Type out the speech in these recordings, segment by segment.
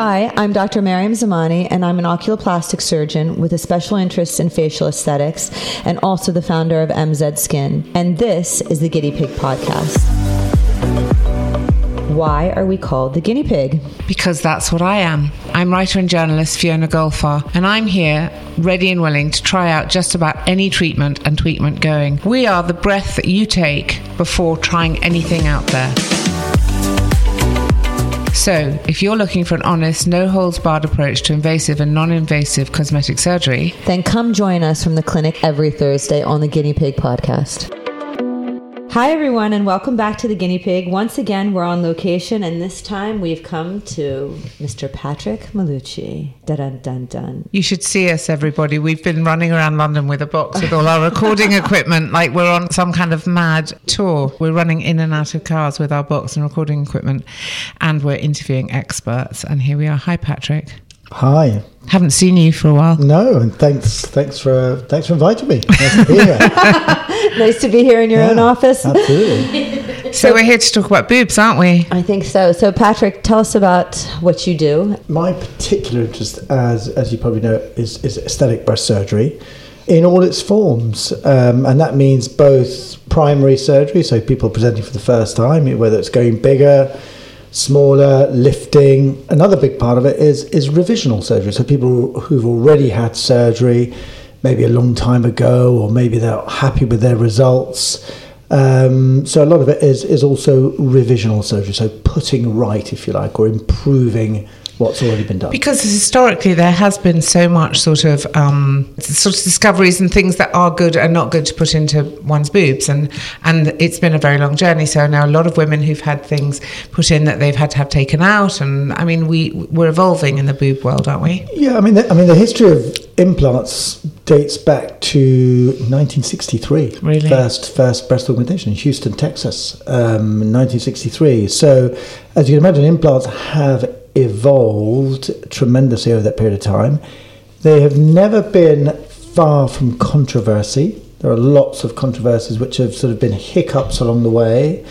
Hi, I'm Dr. Maryam Zamani, and I'm an oculoplastic surgeon with a special interest in facial aesthetics and also the founder of MZ Skin. And this is the Guinea Pig Podcast. Why are we called the guinea pig? Because that's what I am. I'm writer and journalist Fiona Golfar, and I'm here ready and willing to try out just about any treatment and treatment going. We are the breath that you take before trying anything out there. So, if you're looking for an honest, no holds barred approach to invasive and non invasive cosmetic surgery, Then come join us from the clinic every Thursday on the Guinea Pig Podcast. Hi, everyone, and welcome back to the Guinea Pig. Once again, we're on location, and this time we've come to Mr. Patrick Mallucci. Dun dun dun dun. you should see us, everybody. We've been running around London with a box with all our recording equipment, like we're on some kind of mad tour. We're running in and out of cars with our box and recording equipment, and we're interviewing experts. And here we are. Hi, Patrick. Hi. Haven't seen you for a while. No, and thanks, thanks for thanks for inviting me. Nice to be here. Nice to be here in your own office. Absolutely. So we're here to talk about boobs, aren't we? I think so. So, Patrick, tell us about what you do. My particular interest, as as you probably know, is is aesthetic breast surgery in all its forms, um, and that means both primary surgery, so people presenting for the first time, whether it's going bigger, smaller, lifting. Another big part of it is is revisional surgery, so people who've already had surgery, maybe a long time ago, or maybe they're happy with their results. Um, so a lot of it is is also revisional surgery, so putting right, if you like, or improving what's already been done. Because historically there has been so much sort of um, sort of discoveries and things that are good and not good to put into one's boobs, and and it's been a very long journey. So now a lot of women who've had things put in that they've had to have taken out, and I mean we we're evolving in the boob world, aren't we? Yeah, I mean, the, I mean, the history of implants dates back to 1963. Really? First, first breast augmentation in Houston, Texas, um, 1963. So, as you can imagine, implants have evolved tremendously over that period of time. They have never been far from controversy. There are lots of controversies which have sort of been hiccups along the way.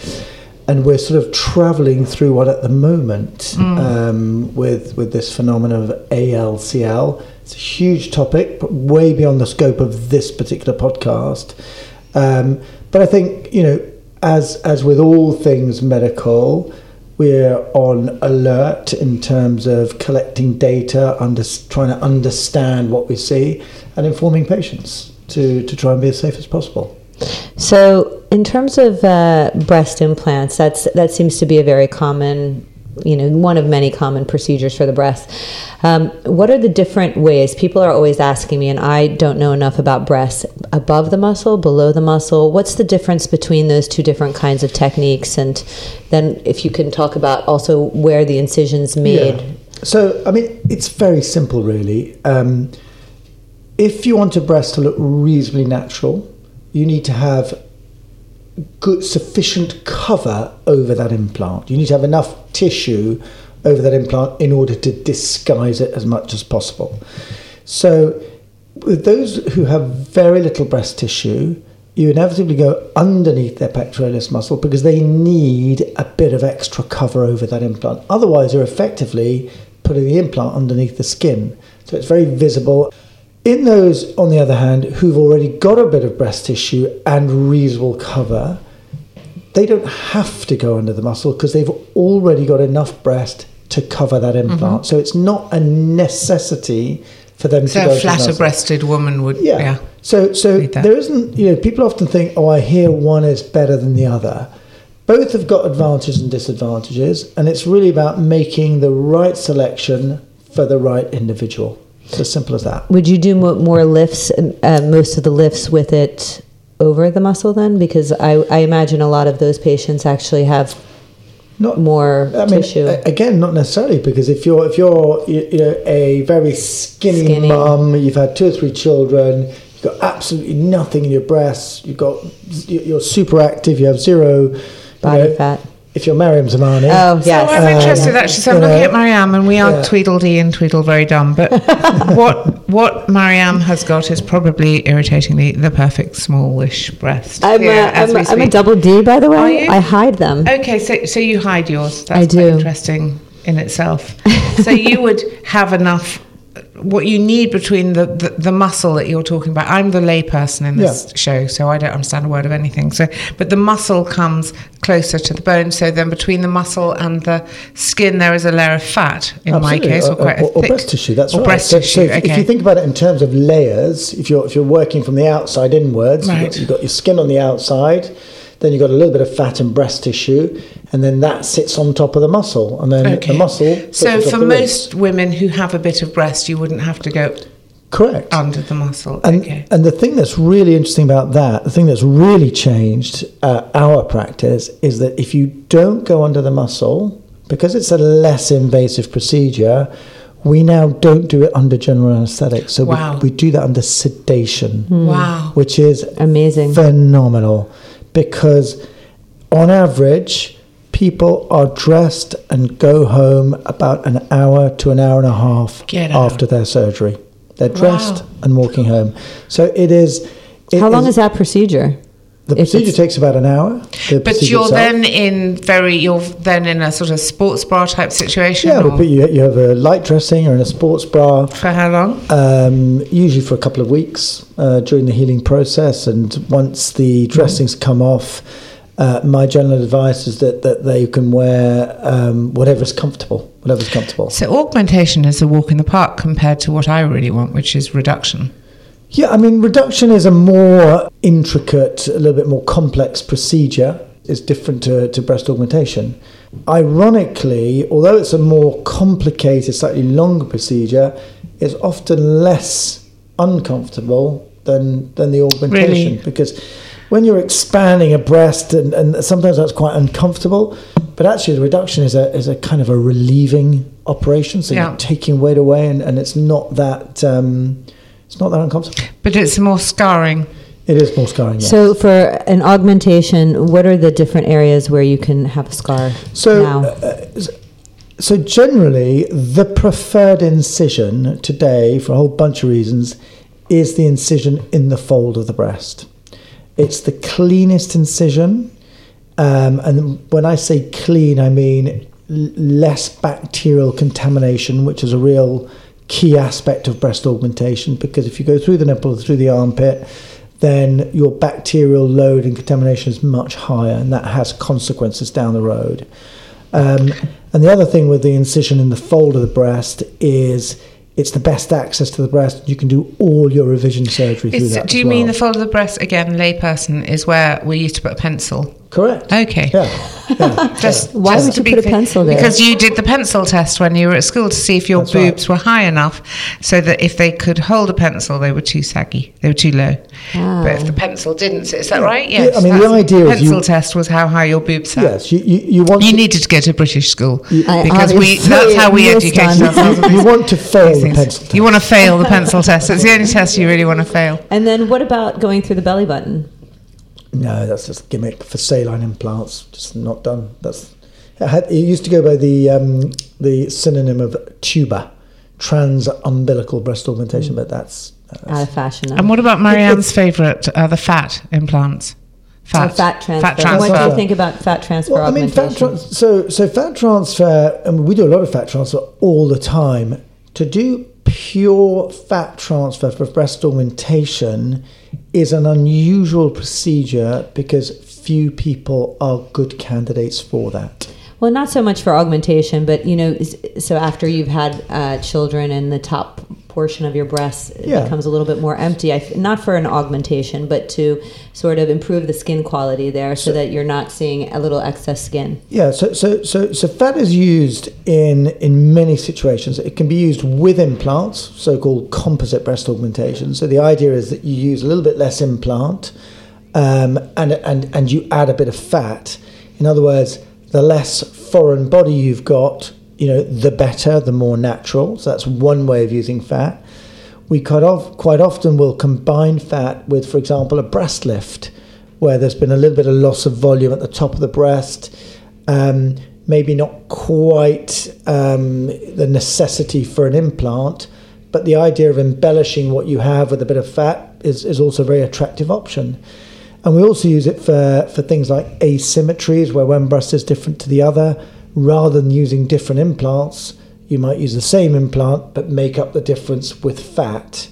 And we're sort of travelling through one at the moment um, with with this phenomenon of ALCL. It's a huge topic, but way beyond the scope of this particular podcast. Um, but I think you know, as as with all things medical, we're on alert in terms of collecting data, under, trying to understand what we see, and informing patients to to try and be as safe as possible. So, in terms of uh, breast implants, that's that seems to be a very common, you know, one of many common procedures for the breast. Um, what are the different ways? People are always asking me, and I don't know enough about breasts. Above the muscle, below the muscle. What's the difference between those two different kinds of techniques? And then, if you can talk about also where the incisions made. Yeah. So, I mean, it's very simple, really. Um, if you want a breast to look reasonably natural, you need to have good, sufficient cover over that implant. You need to have enough tissue over that implant in order to disguise it as much as possible. So, with those who have very little breast tissue, you inevitably go underneath their pectoralis muscle because they need a bit of extra cover over that implant. Otherwise, you're effectively putting the implant underneath the skin. So it's very visible. In those, on the other hand, who've already got a bit of breast tissue and reasonable cover, they don't have to go under the muscle because they've already got enough breast to cover that mm-hmm. implant. So it's not a necessity for them to So go a to the flatter muscle. breasted woman would, Yeah. yeah. So so there isn't you know people often think oh I hear one is better than the other. Both have got advantages and disadvantages, and it's really about making the right selection for the right individual. It's as simple as that. Would you do more lifts, uh, most of the lifts with it over the muscle then? Because I, I imagine a lot of those patients actually have Not more I mean, tissue. again, not necessarily because if you're if you're you you know a very skinny, Skinny. mum, you've had two or three children, you've got absolutely nothing in your breasts, you've got you're super active, you have zero you Body know, fat. If you're Maryam Zamani, Oh, yes. So I'm Uh, interested actually. So I'm you looking know, at Maryam, and we are yeah. Tweedledee and Tweedle very dumb. But what what Maryam has got is probably irritatingly the perfect smallish breast. I'm, here a, as I'm, we a, I'm a double D, by the Are way. you? I hide them. Okay, so so you hide yours. That's I do. interesting in itself. so you would have enough. What you need between the, the, the muscle that you're talking about. I'm the layperson in this Yeah. show, so I don't understand a word of anything. So, but the muscle comes closer to the bone. So then, between the muscle and the skin, there is a layer of fat. In my case, or, or, quite or- or thick, breast tissue. That's or right. breast so, tissue. so if, okay. if you think about it in terms of layers, if you're if you're working from the outside inwards, you've, got, you've got your skin on the outside, then you've got a little bit of fat and breast tissue, and then that sits on top of the muscle, and then Okay. the muscle. sits so for of ribs. most women who have a bit of breast, you wouldn't have to go correct. under the muscle. And, okay. and the thing that's really interesting about that, the thing that's really changed uh, our practice is that if you don't go under the muscle, because it's a less invasive procedure, we now don't do it under general anesthetic. So Wow. we, we do that under sedation, Wow. which is Amazing. phenomenal because on average, people are dressed and go home about an hour to an hour and a half after their surgery. They're dressed Wow. and walking home. So it is. it How long is that procedure? The if procedure takes about an hour. the But you're itself. then in very, you're then in a sort of sports bra type situation. Yeah, we or put you, you have a light dressing or in a sports bra, for how long? um, usually for a couple of weeks uh, during the healing process. And once the dressings come off, uh, my general advice is that, that they can wear um, whatever's comfortable. Whatever's comfortable. So augmentation is a walk in the park compared to what I really want, which is reduction. Yeah, I mean, reduction is a more intricate, a little bit more complex procedure. It's different to, to breast augmentation. Ironically, although it's a more complicated, slightly longer procedure, it's often less uncomfortable than, than the augmentation Really? because when you're expanding a breast, and, and sometimes that's quite uncomfortable, but actually the reduction is a, is a kind of a relieving operation. So Yeah. you're taking weight away, and, and it's not that. Um, it's not that uncomfortable. But it's more scarring. It is more scarring. Yes. So for an augmentation, what are the different areas where you can have a scar So, now? uh, so generally, the preferred incision today, for a whole bunch of reasons, is the incision in the fold of the breast. It's the cleanest incision, um, and when I say clean, I mean less bacterial contamination, which is a real key aspect of breast augmentation. Because if you go through the nipple, through the armpit, then your bacterial load and contamination is much higher, and that has consequences down the road. Um, and the other thing with the incision in the fold of the breast is it's the best access to the breast. You can do all your revision surgery through that. do you mean the fold of the breast again? Layperson is where we used to put a pencil. Correct. Okay. Yeah. yeah. Just Why just would to you be put a pencil there? Because you did the pencil test when you were at school to see if your That's right. boobs were high enough, so that if they could hold a pencil, they were too saggy, they were too low. Ah. But if the pencil didn't, is that right? Yeah, Yes. I mean, the idea is pencil you- test was how high your boobs are. Yes. You, you, you want You to, needed to go to British school I because we that's how we missed educated ourselves. you want to fail the pencil test. You want to fail the pencil test. It's the only test you really want to fail. and then what about going through the belly button? No, that's just a gimmick for saline implants. Just not done. That's it, had, it used to go by the um, the synonym of TUBA, trans umbilical breast augmentation, but that's, uh, Out of fashion now. And what about Maryam's favourite, uh, the fat implants? Oh, fat transfer. Fat transfer. What do you think about fat transfer Well, I mean, fat trans- so so fat transfer. I mean, we do a lot of fat transfer all the time. To do pure fat transfer for breast augmentation is an unusual procedure because few people are good candidates for that. Well, not so much for augmentation, but you know, so after you've had uh, children and the top portion of your breast Yeah. becomes a little bit more empty, I not for an augmentation, but to sort of improve the skin quality there so, that you're not seeing a little excess skin. Yeah, so, so, so, so fat is used in, in many situations. It can be used with implants, so called composite breast augmentation. So the idea is that you use a little bit less implant um, and, and, and you add a bit of fat. In other words, the less foreign body you've got, you know, the better, the more natural. So that's one way of using fat. We quite, of, quite often will combine fat with, for example, a breast lift, where there's been a little bit of loss of volume at the top of the breast, um, maybe not quite um, the necessity for an implant, but the idea of embellishing what you have with a bit of fat is, is also a very attractive option. And we also use it for, for things like asymmetries, where one breast is different to the other. Rather than using different implants, you might use the same implant but make up the difference with fat.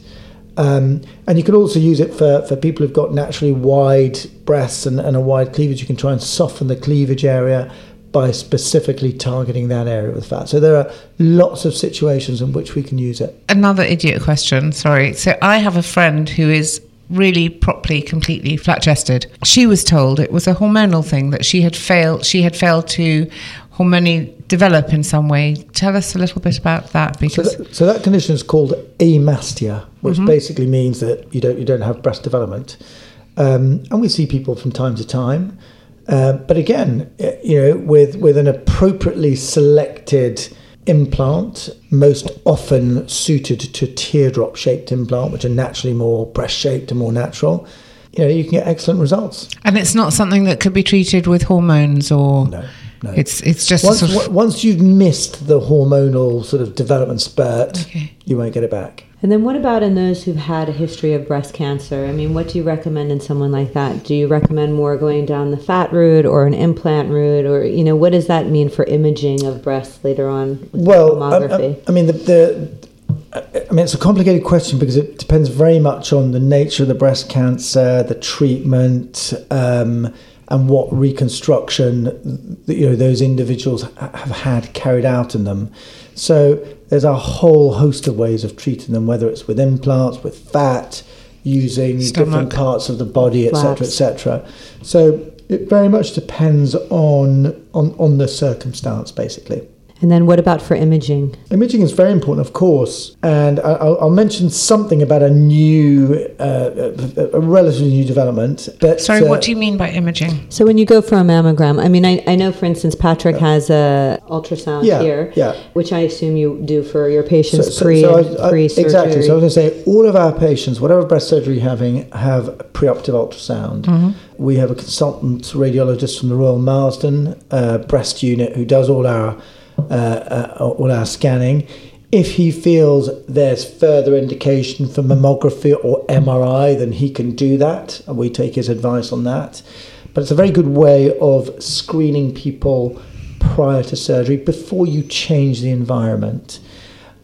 Um, and you can also use it for, for people who've got naturally wide breasts and, and a wide cleavage. You can try and soften the cleavage area by specifically targeting that area with fat. So there are lots of situations in which we can use it. Another idiot question, sorry. So I have a friend who is really properly completely flat chested she was told it was a hormonal thing that she had failed she had failed to hormonally develop in some way tell us a little bit about that So because that, so that condition is called amastia, which basically means that you don't you don't have breast development. Um, and we see people from time to time, uh, but again, eh, you know, with with an appropriately selected implant, most often suited to teardrop shaped implant, which are naturally more breast shaped and more natural. You know, you can get excellent results. and it's not something that could be treated with hormones or No, no. it's it's just Once, sort of, w- once you've missed the hormonal sort of development spurt, Okay. you won't get it back. And then what about in those who've had a history of breast cancer? I mean, what do you recommend in someone like that? Do you recommend more going down the fat route or an implant route? Or, you know, what does that mean for imaging of breasts later on with Well, I, mammography? I, I mean, the, the I mean, it's a complicated question because it depends very much on the nature of the breast cancer, the treatment, um, and what reconstruction you know those individuals have had carried out in them. So there's a whole host of ways of treating them, whether it's with implants, with fat, using different parts of the body, etc., etc. So it very much depends on on on the circumstance, basically. And then what about for imaging? Imaging is very important, of course, and I- I'll, I'll mention something about a new, uh, a, a relatively new development. But sorry uh, what do you mean by imaging So when you go for a mammogram, I mean, I, I know, for instance, Patrick has a ultrasound Yeah, here, yeah. which I assume you do for your patients so- pre so and I- I- pre-surgery. exactly. So I was going to say, all of our patients, whatever breast surgery you're having, have preoperative ultrasound. We have a consultant radiologist from the Royal Marsden uh, breast unit who does all our uh, uh, all our scanning. If he feels there's further indication for mammography or MRI, then he can do that, and we take his advice on that. But it's a very good way of screening people prior to surgery before you change the environment.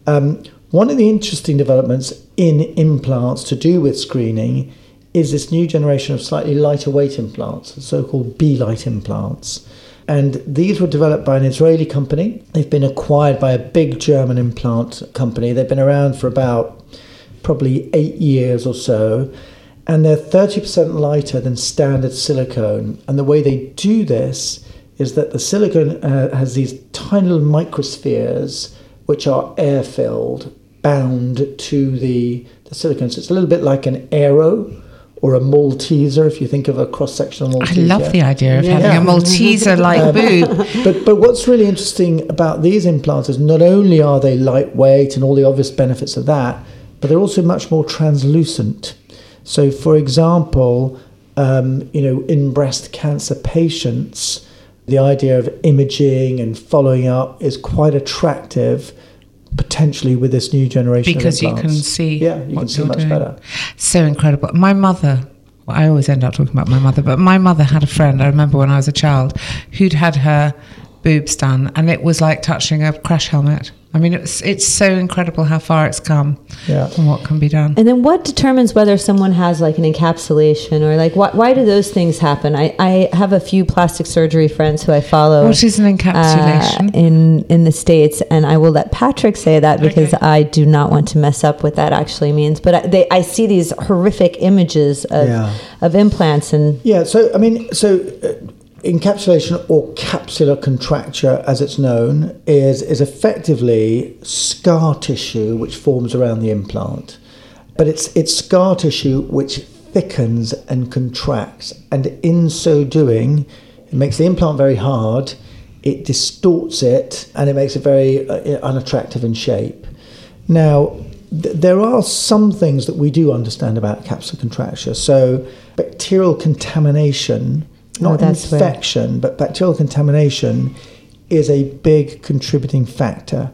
Um, one of the interesting developments in implants to do with screening is this new generation of slightly lighter weight implants, so called B-Lite implants. And these were developed by an Israeli company. They've been acquired by a big German implant company. They've been around for about probably eight years or so. And they're 30% lighter than standard silicone. And the way they do this is that the silicone uh, has these tiny little microspheres which are air filled, bound to the, the silicone. So it's a little bit like an arrow or a Malteser if you think of a cross sectional Malteser. i love the idea of Yeah. having a malteser like boob But but what's really interesting about these implants is not only are they lightweight and all the obvious benefits of that, but they're also much more translucent. So, for example, um, you know, in breast cancer patients, the idea of imaging and following up is quite attractive, potentially with this new generation. of because you can see Yeah, you can see much doing. better. So incredible. My mother, well, I always end up talking about my mother, but my mother had a friend, I remember when I was a child, who'd had her boobs done, and it was like touching a crash helmet. I mean, it's it's so incredible how far it's come Yeah. and what can be done. And then what determines whether someone has like an encapsulation or like why, why do those things happen? I, I have a few plastic surgery friends who I follow. What is an encapsulation? uh, in in the states, and I will let Patrick say that because Okay. I do not want to mess up what that actually means. But I, they, I see these horrific images of Yeah. of implants, and Yeah, so I mean, so uh, encapsulation or capsular contracture, as it's known, is is effectively scar tissue which forms around the implant, but it's it's scar tissue which thickens and contracts, and in so doing, it makes the implant very hard. It distorts it, and it makes it very uh, unattractive in shape. Now, th- there are some things that we do understand about capsular contracture. So, bacterial contamination, not where- infection, but bacterial contamination is a big contributing factor.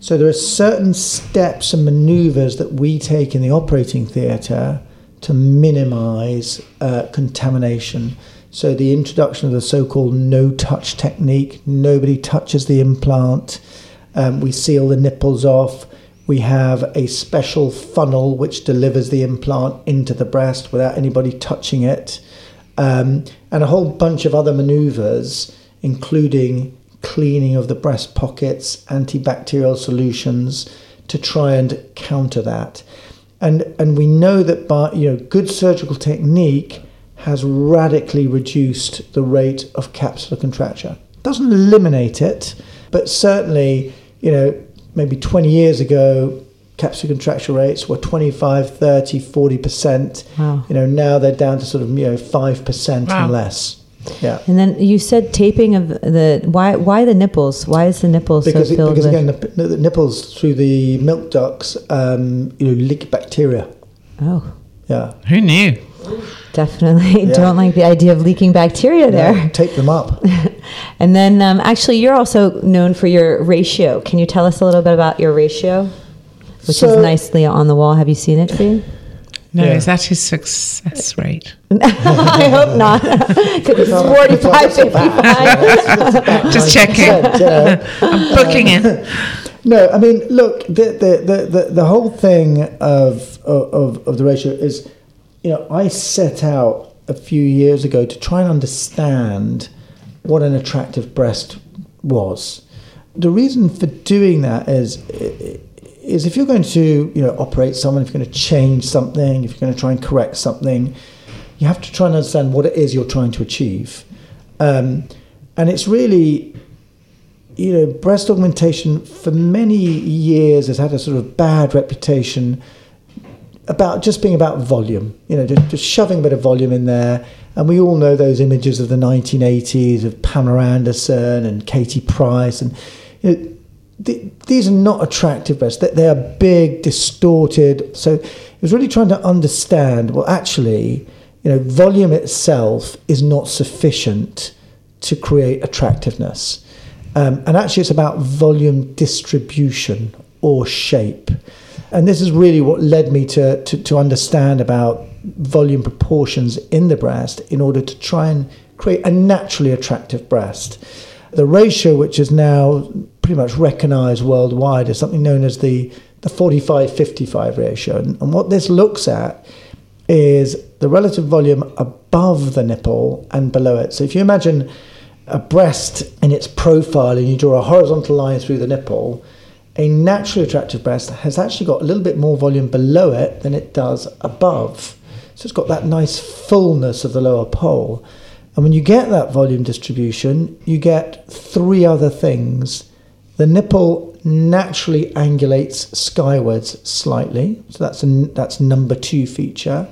So, there are certain steps and maneuvers that we take in the operating theatre to minimize uh, contamination. So, the introduction of the so called no touch technique nobody touches the implant. Um, we seal the nipples off. We have a special funnel which delivers the implant into the breast without anybody touching it. Um, and a whole bunch of other maneuvers, including cleaning of the breast pockets, antibacterial solutions to try and counter that. And, and we know that by you know good surgical technique has radically reduced the rate of capsular contracture. Doesn't eliminate it, but certainly, you know, maybe 20 years ago, capsular contracture rates were 25, 30, 40%. Wow. You know, now they're down to sort of, you know, 5% Wow. and less. Yeah. and then you said taping of the why why the nipples? Why is the nipples Because, so it, filled because with? again, the, the nipples through the milk ducts, um, you know, leak bacteria. oh, Yeah. Who knew? definitely Yeah. don't like the idea of leaking bacteria there. Yeah, tape them up. And then um, actually, you're also known for your ratio. Can you tell us a little bit about your ratio, which So- is nicely on the wall? Have you seen it, Fee? No, Yeah. is that his success rate? I hope not. 'Cause it's 45, 55. Just checking. Yeah. I'm booking it. No, I mean, look, the the, the, the, the whole thing of, of of the ratio is, you know, I set out a few years ago to try and understand what an attractive breast was. The reason for doing that is is if you're going to you know operate someone, if you're going to change something, if you're going to try and correct something, you have to try and understand what it is you're trying to achieve, um, and it's really you know, breast augmentation for many years has had a sort of bad reputation about just being about volume, you know, just, just shoving a bit of volume in there. And we all know those images of the 1980s of Pamela Anderson and Katie Price. And you know, th- these are not attractive breasts, they, they are big, distorted. So it was really trying to understand well, actually, you know, volume itself is not sufficient to create attractiveness. Um, and actually, it's about volume distribution or shape. And this is really what led me to, to, to understand about volume proportions in the breast in order to try and create a naturally attractive breast. The ratio, which is now pretty much recognized worldwide, is something known as the, the 45 55 ratio. And, and what this looks at is the relative volume above the nipple and below it. So if you imagine a breast in its profile and you draw a horizontal line through the nipple, a naturally attractive breast has actually got a little bit more volume below it than it does above. So it's got that nice fullness of the lower pole. And when you get that volume distribution, you get three other things. The nipple naturally angulates skywards slightly, so that's that's number two feature.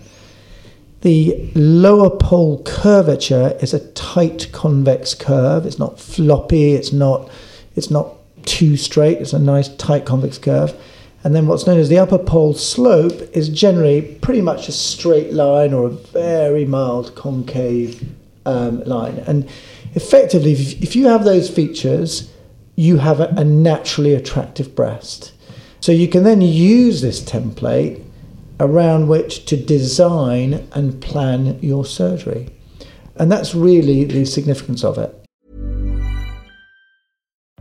The lower pole curvature is a tight convex curve. It's not floppy. It's not. It's not too straight. It's a nice tight convex curve. And then what's known as the upper pole slope is generally pretty much a straight line or a very mild concave um, line. And effectively, if, you have those features, you have a, a naturally attractive breast. So you can then use this template around which to design and plan your surgery. And that's really the significance of it.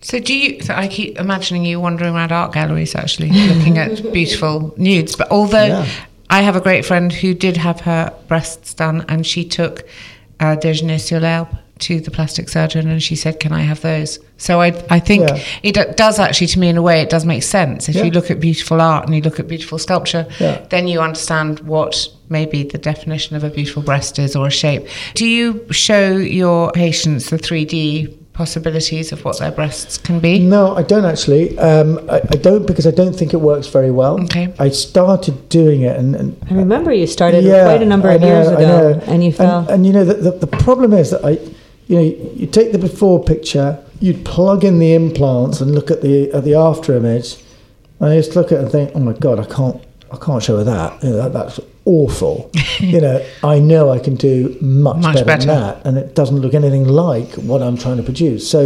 So do you? So I keep imagining you wandering around art galleries, actually looking at beautiful nudes. But although Yeah. I have a great friend who did have her breasts done, and she took uh, déjeuner sur l'herbe to the plastic surgeon, and she said, "Can I have those?" So I, I think Yeah. it does actually, to me, in a way, it does make sense. If Yeah. you look at beautiful art and you look at beautiful sculpture, then you understand what maybe the definition of a beautiful breast is or a shape. Do you show your patients the 3D possibilities of what their breasts can be? No, I don't actually. Um, I, I don't because I don't think it works very well. Okay. I started doing it, and, and I remember you started yeah, quite a number I of years know, I ago, and you fell. And, and you know, the, the, the problem is that I, you know, you take the before picture, you plug in the implants and look at the at the after image, and I just look at it and think, oh my god, I can't, I can't show her that. You know, that that's awful. you know, I know I can do much, Much better, better. than that, and it doesn't look anything like what I'm trying to produce. So.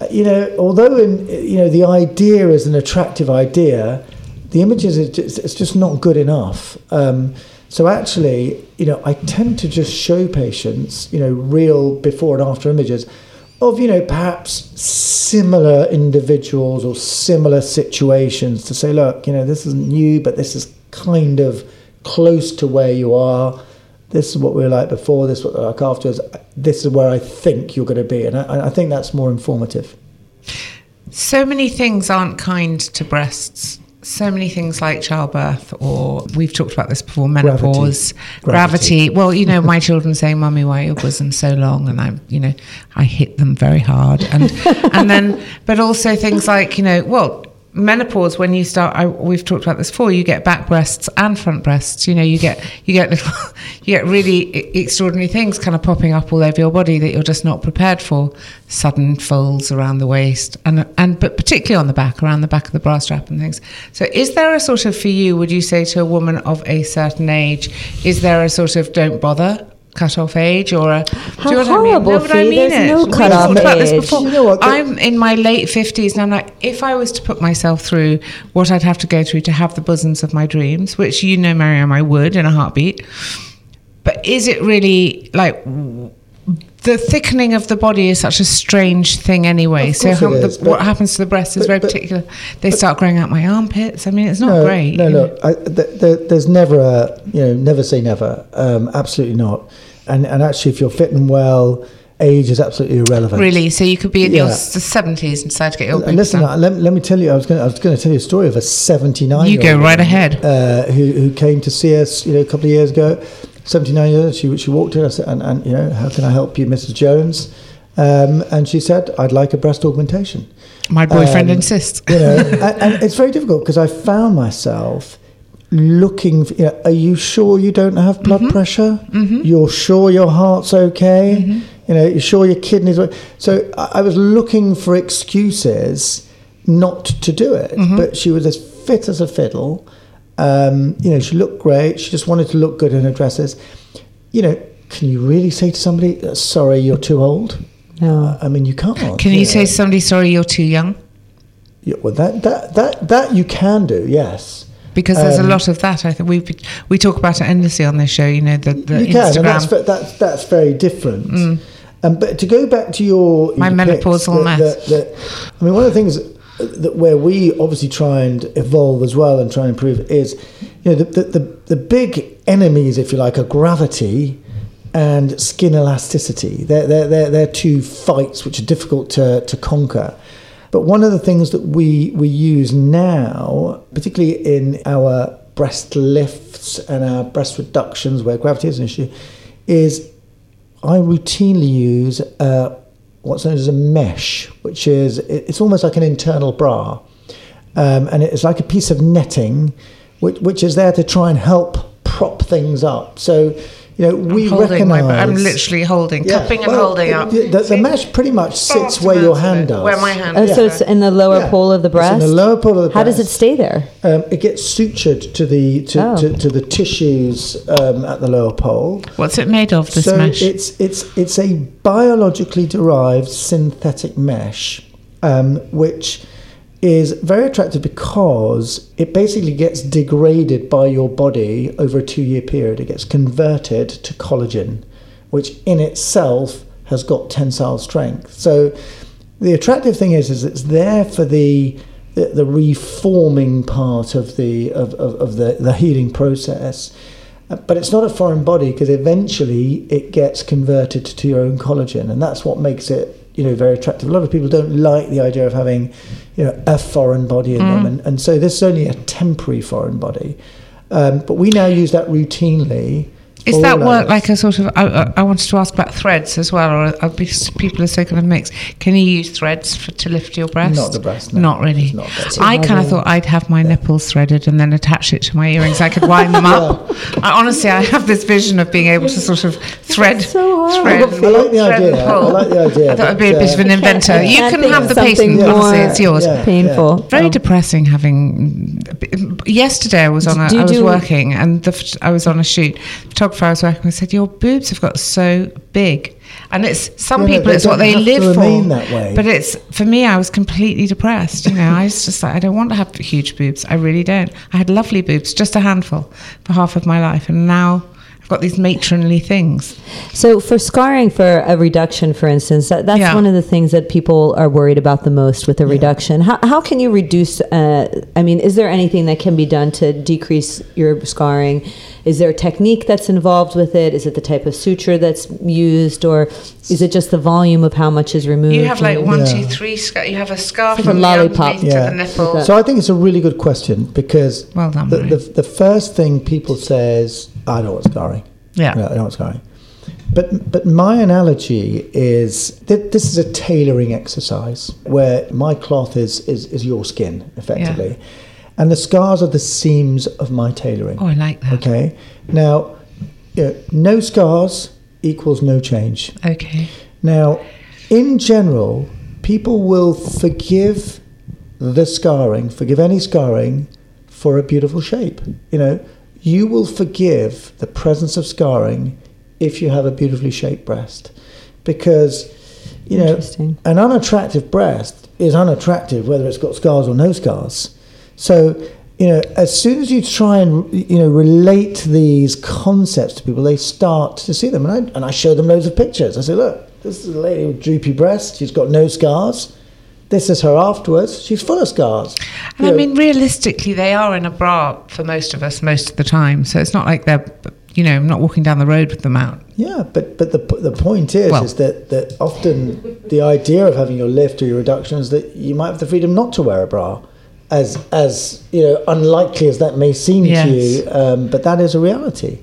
uh, You know, although in, you know the idea is an attractive idea, the images just, it's just not good enough. Um, so actually, you know, I tend to just show patients, you know, real before and after images of, you know, perhaps similar individuals or similar situations to say, look, you know, this isn't new, but this is kind of close to where you are. This is what we were like before. This is what we're like afterwards. This is where I think you're going to be, and I, I think that's more informative. So many things aren't kind to breasts. So many things like childbirth, or we've talked about this before, menopause, Gravity. gravity. Well, you know, my children saying, "Mummy, why are your bosoms so long?" And I, you know, I hit them very hard, and and then, but also things like, you know, well, menopause when you start. I, we've talked about this before. You get back breasts and front breasts. You know, you get you get little, you get really extraordinary things kind of popping up all over your body that you're just not prepared for. Sudden folds around the waist, and and but particularly on the back, around the back of the bra strap and things. So, is there a sort of for you? Would you say to a woman of a certain age, is there a sort of don't bother? Cut off age, or a How do you know what I horrible, mean? No, but I mean no cut-off talked about this age. before. You know what, I'm in my late fifties, and I'm like, if I was to put myself through what I'd have to go through to have the bosoms of my dreams, which you know, Maryam, I would in a heartbeat. But is it really like the thickening of the body is such a strange thing anyway? So it the, is, what happens to the breast is but- very but- particular. They start growing out my armpits. I mean, it's not no, great. No, you know. no. I, th- th- there's never a you know never say never. Um, absolutely not. And and actually, if you're fit and well, age is absolutely irrelevant. Really? So you could be in your seventies and decide to get your And listen, let, let me tell you. I was going. I was going to tell you a story of a 79. You go right ahead. Uh, who who came to see us, you know, a couple of years ago. 79 years. She she walked in. I said, and, and you know, how can I help you, Mrs. Jones? Um, and she said, I'd like a breast augmentation. My boyfriend um, insists. you know, and, and it's very difficult because I found myself looking. For, you know, are you sure you don't have blood Mm-hmm. pressure? You're sure your heart's okay? You know, you're sure your kidneys. Are, so I, I was looking for excuses not to do it. Mm-hmm. But she was as fit as a fiddle. Um, you know, she looked great. She just wanted to look good in her dresses. You know, can you really say to somebody, "Sorry, you're too old"? No. I mean, you can't. Can you know. say to somebody, sorry, you're too young? Yeah, well, that, that, that, that you can do, yes. Because there's Um, a lot of that. I think we we talk about it endlessly on this show. You know, the, the you can, and that's, that's, that's very different. Um, but to go back to your. Mm. My your menopausal mess. I mean, one of the things that where we obviously try and evolve as well and try and improve is, you know, the, the, the, the big enemies, if you like, are gravity and skin elasticity. They're, they're, they're, they're two fights which are difficult to, to conquer. But one of the things that we, we use now, particularly in our breast lifts and our breast reductions where gravity is an issue, is I routinely use uh, what's known as a mesh, which is it's almost like an internal bra, um, and it's like a piece of netting, which, which is there to try and help prop things up. So you know, we holding recognise. my, I'm literally holding, cupping and well, holding up. The, the, the mesh pretty much sits where your hand does. Where my hand Oh, is. so it's in the lower Yeah. pole of the It's breast. in the lower pole of the breast. How does it stay there? Um, it gets sutured to the to, Oh. to, to the tissues um, at the lower pole. What's it made of, this so mesh? it's it's it's a biologically derived synthetic mesh, um, which is very attractive because it basically gets degraded by your body over a two-year period. It gets converted to collagen, which in itself has got tensile strength. So the attractive thing is, is it's there for the the, reforming part of the of, of, of the, the healing process. But it's not a foreign body because eventually it gets converted to your own collagen, and that's what makes it, you know, very attractive. A lot of people don't like the idea of having, you know, a foreign body in them, and, and so this is only a temporary foreign body. Um, but we now use that routinely. Is that work adults. like a sort of? I, I- I wanted to ask about threads as well, or are because people are so kind of mixed. Can you use threads for, to lift your breast? Not the breast, no. Not really. Not breast. I kind of thought I'd have my nipples threaded and then attach it to my earrings. I could wind them up. I, honestly, I have this vision of being able to sort of thread, so thread. I like the thread and idea. I like the idea. I thought I'd be a bit of uh, an inventor. You can't can think have the something patient more. It's yours. Yeah. Painful. Very Um, depressing having. Yesterday I was on a, Do I was working and the, I was on a shoot. The photographer I was working with said, "Your boobs have got so big," and it's some no, people they it's what they live for. that way. But it's for me. I was completely depressed. You know, I was just like, I don't want to have huge boobs. I really don't. I had lovely boobs, just a handful, for half of my life, and now. I've got these matronly things. So for scarring for a reduction, for instance, that, that's Yeah. one of the things that people are worried about the most with a reduction. How, how can you reduce? Uh, I mean, is there anything that can be done to decrease your scarring? Is there a technique that's involved with it? Is it the type of suture that's used, or is it just the volume of how much is removed? You have like one, Yeah. two, three. sca- You have a scarf Like a from the lollipop. underneath to the nipple. So I think it's a really good question because Well done, the, the, the first thing people say is, I don't know what's scarring. Yeah. I know what's scarring. But, but my analogy is that this is a tailoring exercise where my cloth is, is, is your skin, effectively. And the scars are the seams of my tailoring. Oh, I like that. Okay. Now, you know, no scars equals no change. Okay. Now, in general, people will forgive the scarring, forgive any scarring for a beautiful shape. You know, you will forgive the presence of scarring if you have a beautifully shaped breast. Because, you know, an unattractive breast is unattractive whether it's got scars or no scars. So, you know, as soon as you try and you know relate these concepts to people, they start to see them. And I, and I show them loads of pictures. I say, look, this is a lady with droopy breast. She's got no scars. This is her afterwards. She's full of scars. And You I know, mean, realistically, they are in a bra for most of us most of the time. So it's not like they're, you know, not walking down the road with them out. Yeah, but but the the point is Well- is that that often the idea of having your lift or your reduction is that you might have the freedom not to wear a bra, as as you know unlikely as that may seem Yes. to you, um, but that is a reality.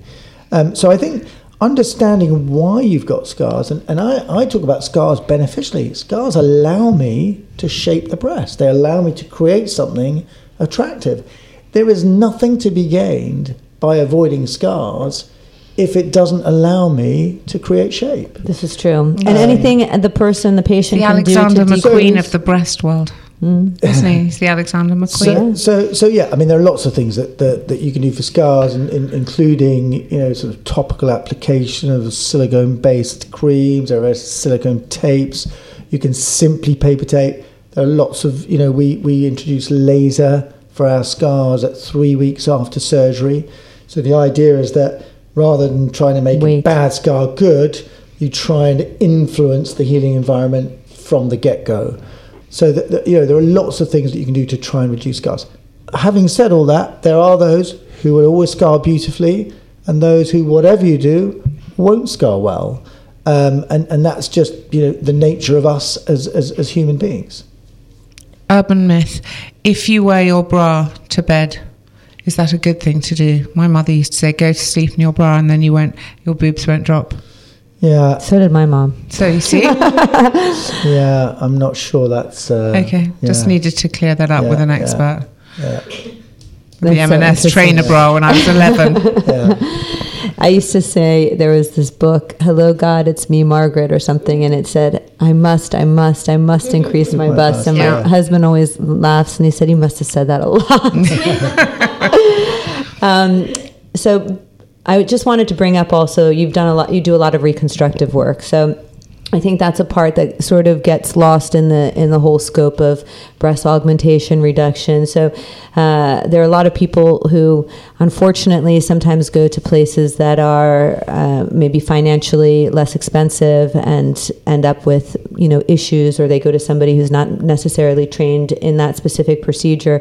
Um, so I think understanding why you've got scars, and, and I, I talk about scars beneficially. Scars allow me to shape the breast. They allow me to create something attractive. There is nothing to be gained by avoiding scars if it doesn't allow me to create shape. This is true. And anything the person, the patient The can Alexander do to McQueen decrease- of the breast world. Mm. Isn't he? He's the Alexander McQueen. So, so, so yeah. I mean, there are lots of things that, that, that you can do for scars, in, in, including you know sort of topical application of silicone-based creams. There are silicone tapes. You can simply paper tape. There are lots of you know we we introduce laser for our scars at three weeks after surgery. So the idea is that rather than trying to make a bad scar good, you try and influence the healing environment from the get-go. So that, that, you know there are lots of things that you can do to try and reduce scars. Having said all that, there are those who will always scar beautifully, and those who, whatever you do, won't scar well. Um, and and that's just you know the nature of us as as, as human beings. urban myth. If you wear your bra to bed, is that a good thing to do? My mother used to say, "Go to sleep in your bra, and then you won't, your boobs won't drop." Yeah, So did my mom. So you see, yeah. I'm not sure that's uh, okay, just needed to clear that up Yeah, with an expert. Yeah, The That's M&S interesting. trainer bra when I was eleven. yeah. I used to say there was this book, Hello God, It's Me, Margaret, or something, and it said, I must, I must, I must increase my My bust. bust, And my husband always laughs and he said, You must have said that a lot. um, so I just wanted to bring up also, you've done a lot, you do a lot of reconstructive work. So I think that's a part that sort of gets lost in the in the whole scope of breast augmentation reduction. So uh, there are a lot of people who, unfortunately, sometimes go to places that are uh, maybe financially less expensive and end up with you know issues, or they go to somebody who's not necessarily trained in that specific procedure.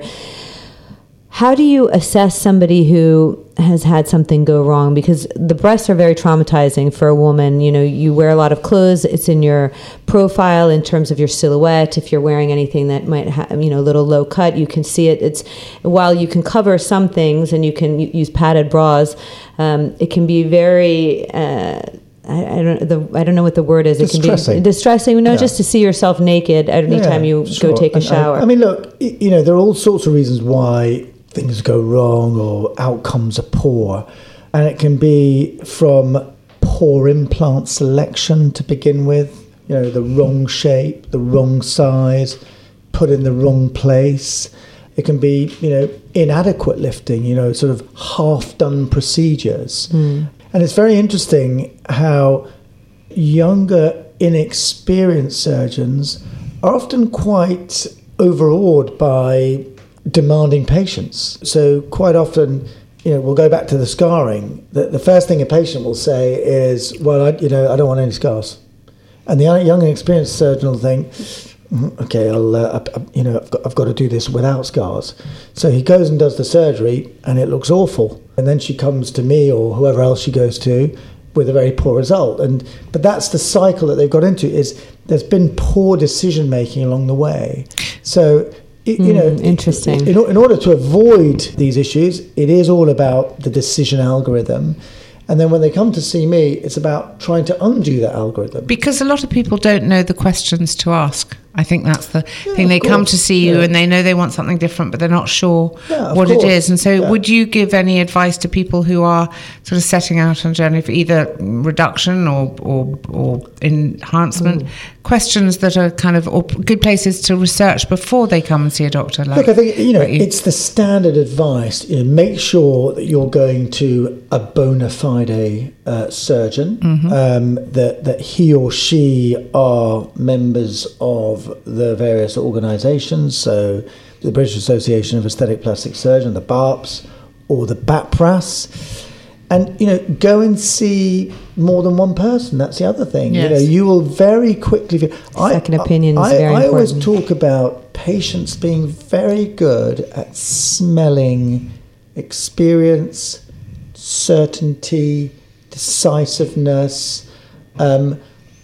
How do you assess somebody who has had something go wrong? Because the breasts are very traumatizing for a woman. You know, you wear a lot of clothes. It's in your profile in terms of your silhouette. If you're wearing anything that might have, you know, a little low cut, you can see it. It's while you can cover some things and you can use padded bras, um, it can be very. Uh, I, I don't the I don't know what the word is. It can Distressing. be distressing. No, Yeah. just to see yourself naked every Yeah, time you sure. go take a And I- shower. I, mean, look, you know, there are all sorts of reasons why things go wrong or outcomes are poor. And it can be from poor implant selection to begin with, you know, the wrong shape, the wrong size, put in the wrong place. It can be, you know, inadequate lifting, you know, sort of half done procedures. Hmm. And it's very interesting how younger, inexperienced surgeons are often quite overawed by demanding patients. So quite often, you know, we'll go back to the scarring. The, the first thing a patient will say is, "Well, I, you know, I don't want any scars," and the young and experienced surgeon will think. "Mm, Okay, I'll, uh, I- you know, I've got, I've got to do this without scars. So he goes and does the surgery, and it looks awful. And then she comes to me or whoever else she goes to with a very poor result. And but that's the cycle that they've got into. Is there's been poor decision making along the way. So y- you hmm, know, interesting. In, in order to avoid these issues, it is all about the decision algorithm. And then when they come to see me, it's about trying to undo that algorithm. Because a lot of people don't know the questions to ask. I think that's the Yeah, thing. They come to see you Yeah. and they know they want something different, but they're not sure Yeah, what it course. is. And so, would you give any advice to people who are sort of setting out on a journey for either reduction or or, or enhancement? Mm. Questions that are kind of or good places to research before they come and see a doctor. Like Look, I think you know you- it's the standard advice. You know, make sure that you're going to a bona fide uh, surgeon, um, that that he or she are members of the various organisations. So, the British Association of Aesthetic Plastic Surgeon, the BAAPS, or the BAPRAS. And you know, go and see more than one person. That's the other thing. You know, you will very quickly. Second opinion is I, very I always talk about patients being very good at smelling experience, certainty, decisiveness, um,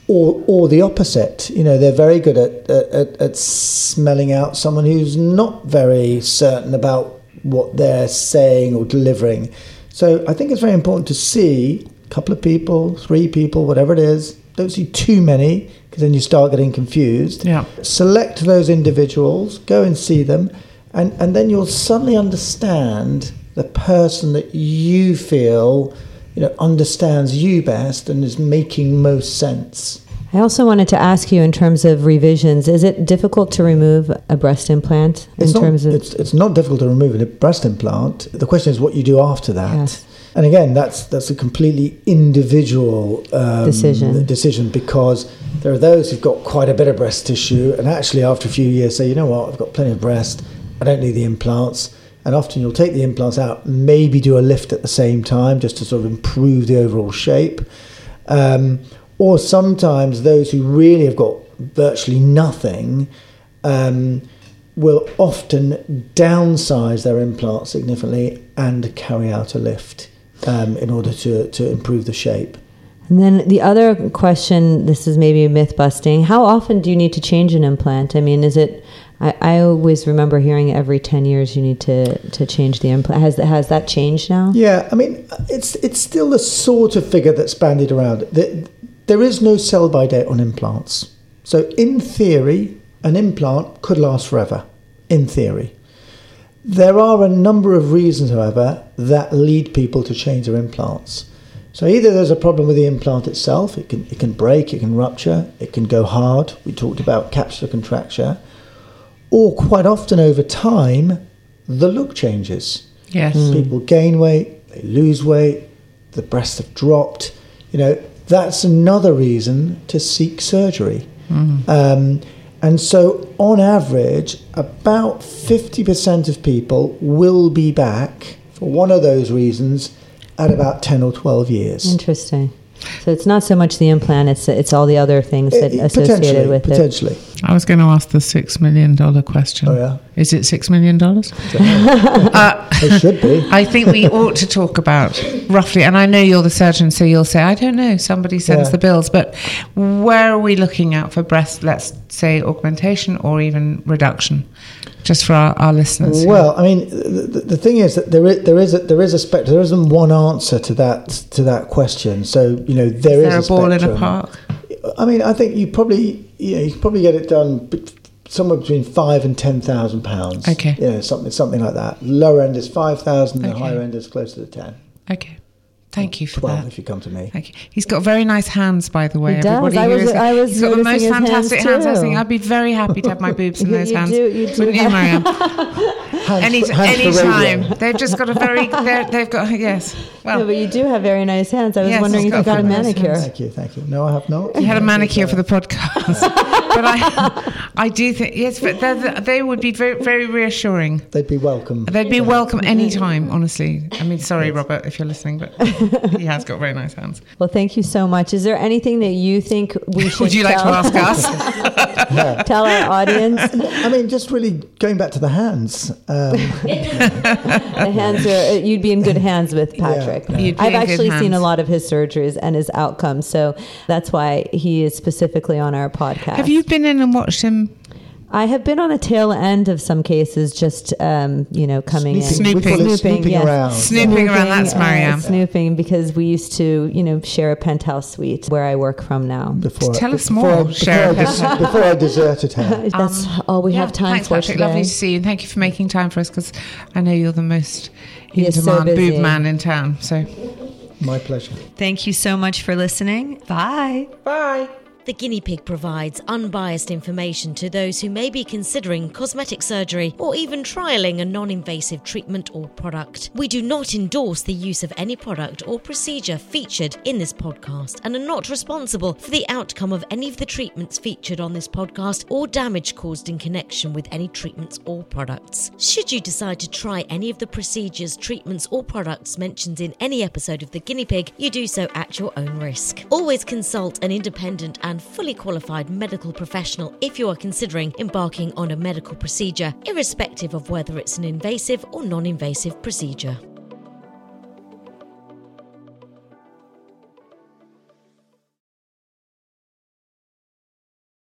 or or the opposite. You know, they're very good at, at, at smelling out someone who's not very certain about what they're saying or delivering. So I think it's very important to see a couple of people, three people, whatever it is. Don't see too many because then you start getting confused. Yeah. Select those individuals, go and see them, and, and then you'll suddenly understand the person that you feel you know understands you best and is making most sense. I also wanted to ask you in terms of revisions, is it difficult to remove a breast implant in It's not, terms of it's, it's not difficult to remove a breast implant. The question is what you do after that. Yes. And again, that's that's a completely individual um, Decision. Decision because there are those who've got quite a bit of breast tissue, and actually after a few years say, you know what, I've got plenty of breast, I don't need the implants. And often you'll take the implants out, maybe do a lift at the same time, just to sort of improve the overall shape. Um, or sometimes those who really have got virtually nothing um, will often downsize their implant significantly and carry out a lift um, in order to, to improve the shape. And then the other question, this is maybe myth busting. How often do you need to change an implant? I mean, is it I, I always remember hearing every 10 years you need to, to change the implant. Has, has that changed now? Yeah, I mean, it's it's still the sort of figure that's bandied around. There, is no sell by date on implants. So, in theory, an implant could last forever. In theory. There are a number of reasons, however, that lead people to change their implants. So either there's a problem with the implant itself, it can, it can break, it can rupture, it can go hard. We talked about capsular contracture. Or quite often over time, the look changes. Yes. People gain weight, they lose weight, the breasts have dropped. You know, that's another reason to seek surgery. Um, and so, on average, about 50% of people will be back for one of those reasons at about 10 or 12 years. Interesting. So it's not so much the implant; it's it's all the other things that Eh, eh, associated with it. potentially. I was going to ask the six million dollar question. Oh, yeah? Is it six million dollars? It should be. I think we ought to talk about roughly, and I know you're the surgeon, so you'll say, I don't know, somebody sends Yeah. the bills, but where are we looking at for breast, let's say augmentation or even reduction, just for our, our listeners? Well, I mean, the, the, thing is that there is, there is a, there is a spectrum. There isn't one answer to that to that question. So you know, there is is there a ball in a park? I mean, I think you probably you know you could probably get it done somewhere between five and ten thousand pounds. Okay. you know, something something like that. Lower end is five thousand, Okay. the higher end is closer to ten. Okay. Thank you for Twelve that. if you come to me. Thank you. He's got very nice hands, by the way. He does. Everybody I was- is- I was he's got the most noticing his hands fantastic hands. I was thinking, I'd be very happy to have my boobs in those you hands. do- you do Wouldn't you, have- Maryam? Hands Any for- hands for anytime. They've just got a very. they're- They've got yes. Well, No, but you do have very nice hands. I was Yes, wondering if you got got a very nice manicure. hands. Thank you, thank you. No, I have not. He had a manicure for the podcast, but I, I do think yes, but they're- they would be very, very reassuring. They'd be welcome. They'd be welcome anytime. Honestly, I mean, sorry, Robert, if you're listening, but he has got very nice hands. Well, thank you so much. Is there anything that you think we should Would you like to ask us? tell our audience? I mean, just really going back to the hands. Um, The hands are. uh, You'd be in good hands with Patrick. Yeah. You'd I've actually seen a lot of his surgeries and his outcomes, so that's why he is specifically on our podcast. Have you been in and watched him? I have been on the tail end of some cases, just um, you know, coming snooping. in, We Snooping, snooping yes. around. Snooping around, that's uh, Maryam. snooping because we used to, you know, share a penthouse suite where I work from now. before, Tell us before more, I- Sharon. Before, I, des- before I deserted her. That's all we have time Um, Thanks, for Patrick. today. Lovely to see you. And thank you for making time for us because I know you're the most in He is so demand busy. boob man in town. So My pleasure. Thank you so much for listening. Bye. bye. The guinea pig provides unbiased information to those who may be considering cosmetic surgery or even trialing a non invasive treatment or product. We do not endorse the use of any product or procedure featured in this podcast and are not responsible for the outcome of any of the treatments featured on this podcast or damage caused in connection with any treatments or products. Should you decide to try any of the procedures, treatments, or products mentioned in any episode of The Guinea Pig, you do so at your own risk. Always consult an independent and fully qualified medical professional if you are considering embarking on a medical procedure, irrespective of whether it's an invasive or non invasive procedure.